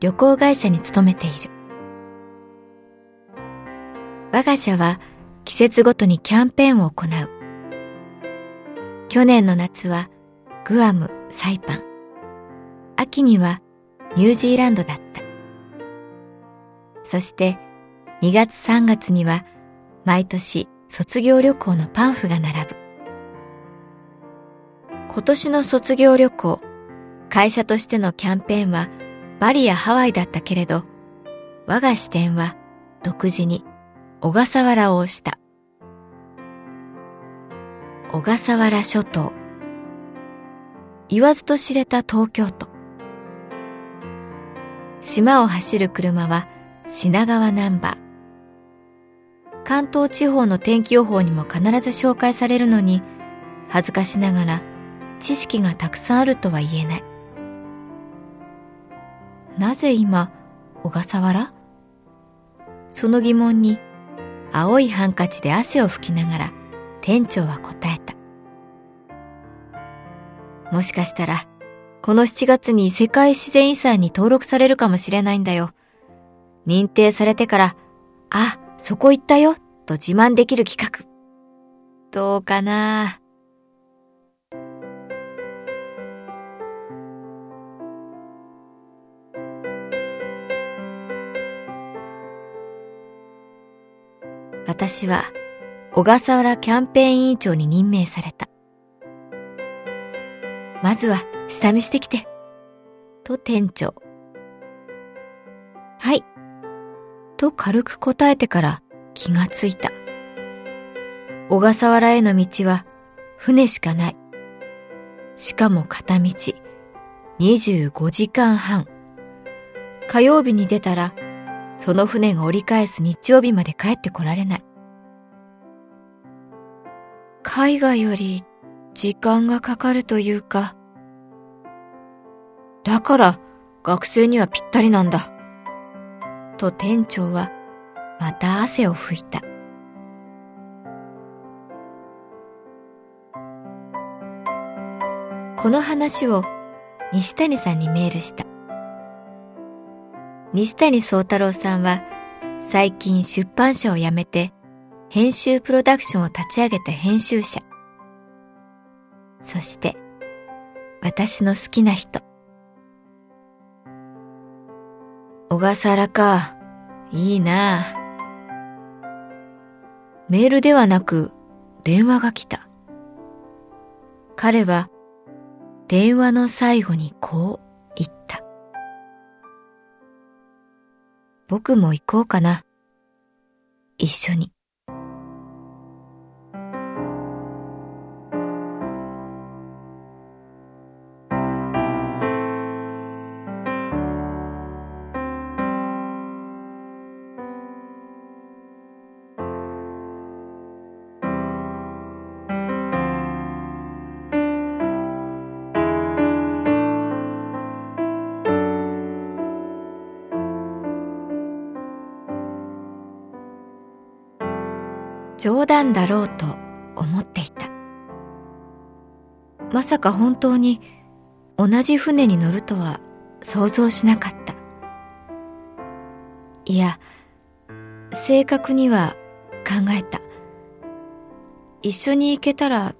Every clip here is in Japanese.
旅行会社に勤めている。我が社は季節ごとにキャンペーンを行う。去年の夏はグアムサイパン。秋にはニュージーランドだった。そして2月3月には毎年卒業旅行のパンフが並ぶ。今年の卒業旅行、会社としてのキャンペーンはバリやハワイだったけれど、我が視点は独自に小笠原を押した。小笠原諸島。言わずと知れた東京都。島を走る車は品川ナンバー。関東地方の天気予報にも必ず紹介されるのに、恥ずかしながら知識がたくさんあるとは言えない。なぜ今、小笠原？その疑問に、青いハンカチで汗を拭きながら店長は答えた。もしかしたら、この7月に世界自然遺産に登録されるかもしれないんだよ。認定されてから、あ、そこ行ったよ、と自慢できる企画。どうかな？私は小笠原キャンペーン委員長に任命された。まずは下見してきて。と店長。はい。と軽く答えてから気がついた。小笠原への道は船しかない。しかも片道25時間半。火曜日に出たらその船が折り返す日曜日まで帰ってこられない。海外より時間がかかるというか。だから学生にはぴったりなんだ。と店長はまた汗を拭いた。この話を西谷さんにメールした。西谷宗太郎さんは最近出版社を辞めて編集プロダクションを立ち上げた編集者。そして私の好きな人。小笠原か。いいなメールではなく電話が来た。彼は電話の最後にこう言った僕も行こうかな。一緒に。冗談だろうと思っていた。まさか本当に同じ船に乗るとは想像しなかった。いや、正確には考えた。一緒に行けたら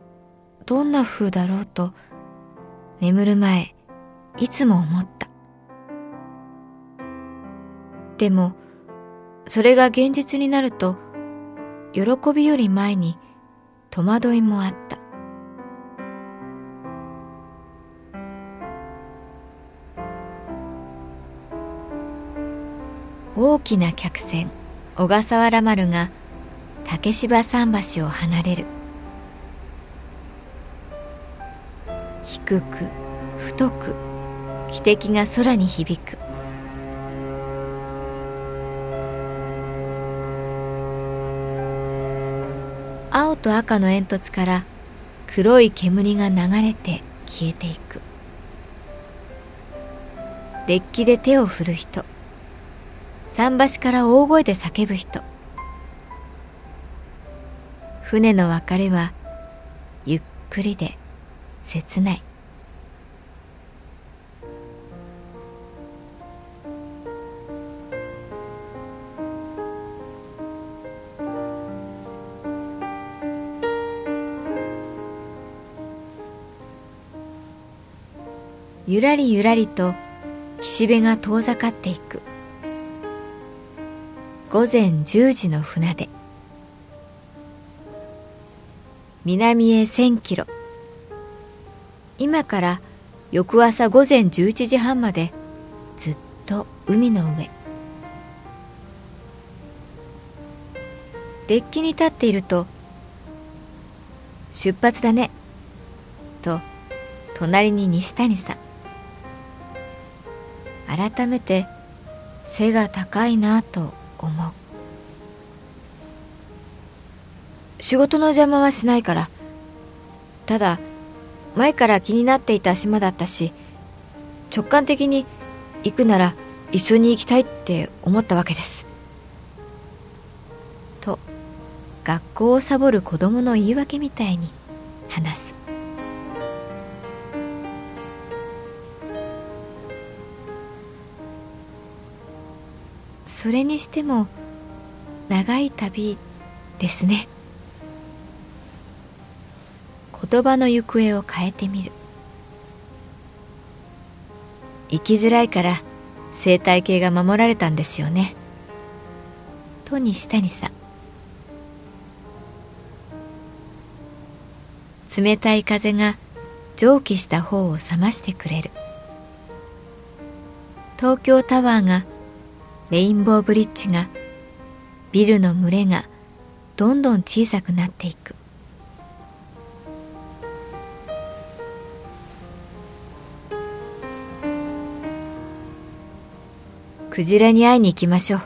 どんな風だろうと眠る前いつも思った。でもそれが現実になると喜びより前に戸惑いもあった。大きな客船小笠原丸が竹芝桟橋を離れる低く太く汽笛が空に響くと赤の煙突から黒い煙が流れて消えていく。デッキで手を振る人。桟橋から大声で叫ぶ人。船の別れはゆっくりで切ない。ゆらりゆらりと岸辺が遠ざかっていく。午前10時の船出。南へ1000キロ。今から翌朝午前11時半までずっと海の上。デッキに立っていると「出発だね」と隣に西谷さん。改めて背が高いなと思う。仕事の邪魔はしないから。ただ前から気になっていた島だったし直感的に行くなら一緒に行きたいって思ったわけです。と学校をサボる子供の言い訳みたいに話す。それにしても長い旅ですね。言葉の行方を変えてみる。生きづらいから生態系が守られたんですよね。と西谷さ。ん冷たい風が蒸気した方を冷ましてくれる。東京タワーがレインボーブリッジがビルの群れがどんどん小さくなっていく。クジラに会いに行きましょう。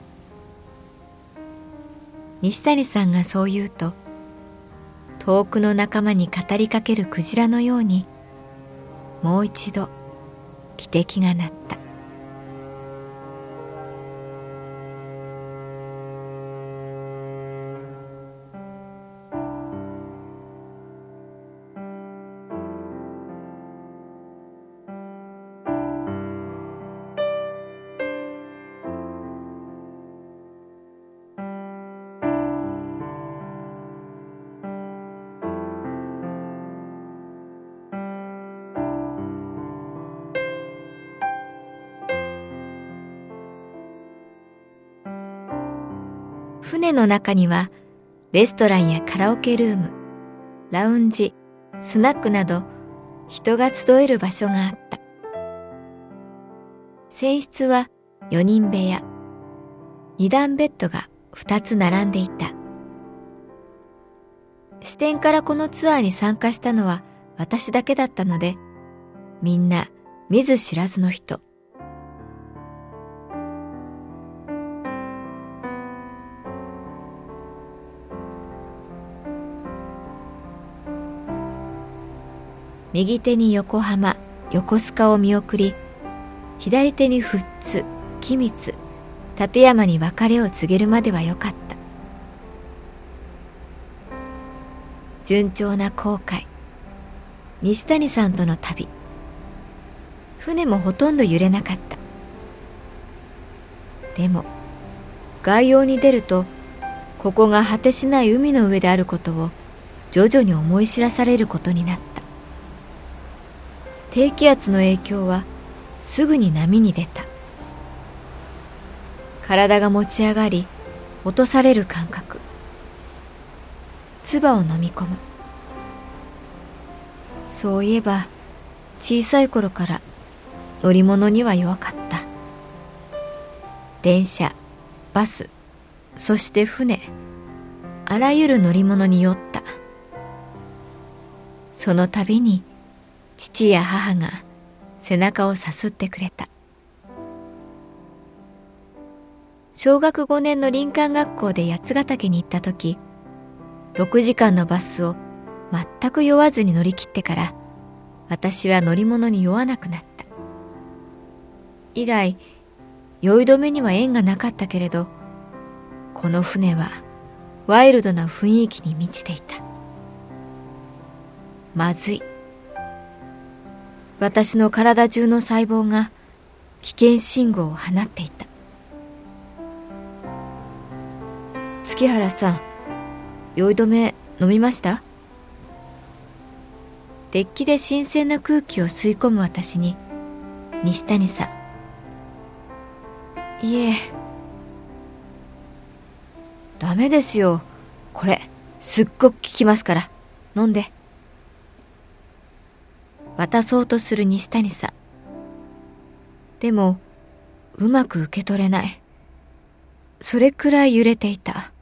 西谷さんがそう言うと遠くの仲間に語りかけるクジラのようにもう一度汽笛が鳴った。船の中にはレストランやカラオケルーム、ラウンジ、スナックなど人が集える場所があった。船室は4人部屋、2段ベッドが2つ並んでいた。支店からこのツアーに参加したのは私だけだったので、みんな見ず知らずの人。右手に横浜横須賀を見送り左手に富津君津立山に別れを告げるまではよかった。順調な航海。西谷さんとの旅。船もほとんど揺れなかった。でも外洋に出るとここが果てしない海の上であることを徐々に思い知らされることになった。低気圧の影響はすぐに波に出た。体が持ち上がり落とされる感覚。唾を飲み込む。そういえば小さい頃から乗り物には弱かった。電車バスそして船。あらゆる乗り物に酔った。その度に父や母が背中をさすってくれた。小学5年の林間学校で八ヶ岳に行った時6時間のバスを全く酔わずに乗り切ってから私は乗り物に酔わなくなった。以来酔い止めには縁がなかったけれどこの船はワイルドな雰囲気に満ちていた。まずい。私の体中の細胞が危険信号を放っていた。月原さん酔い止め飲みました？デッキで新鮮な空気を吸い込む私に西谷さん。いえ。ダメですよ。これすっごく効きますから。飲んで。渡そうとする西谷さ。んでもうまく受け取れない。それくらい揺れていた。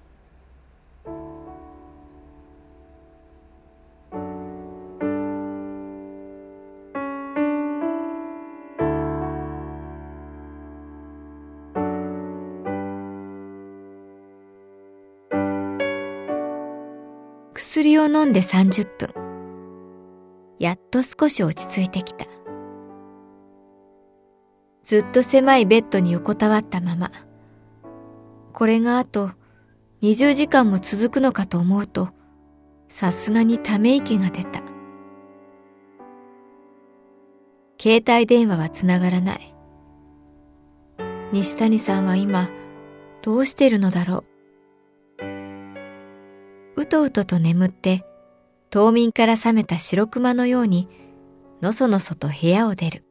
薬を飲んで30分。やっと少し落ち着いてきた。ずっと狭いベッドに横たわったまま。これがあと20時間も続くのかと思うと、さすがにため息が出た。携帯電話はつながらない。西谷さんは今、どうしてるのだろう。うとうとと眠って冬眠から覚めた白熊のようにのそのそと部屋を出る。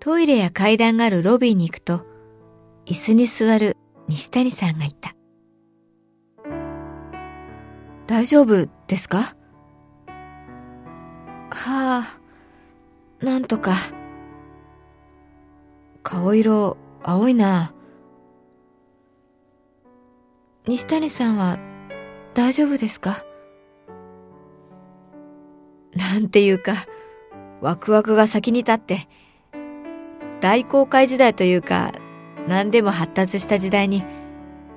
トイレや階段があるロビーに行くと椅子に座る西谷さんがいた。大丈夫ですか？はあなんとか。顔色青いな。西谷さんは大丈夫ですか？なんていうか、ワクワクが先に立って、大航海時代というか、何でも発達した時代に、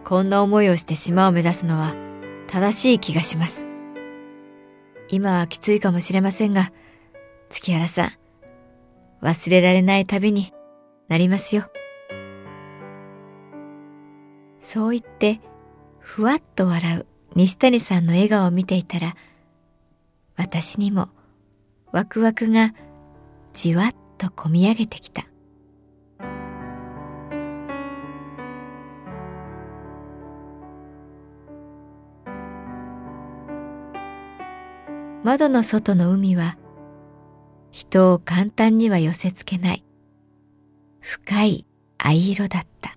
こんな思いをして島を目指すのは正しい気がします。今はきついかもしれませんが、月原さん、忘れられない旅になりますよ。そう言って、ふわっと笑う西谷さんの笑顔を見ていたら、私にもワクワクがじわっとこみ上げてきた。窓の外の海は人を簡単には寄せつけない深い藍色だった。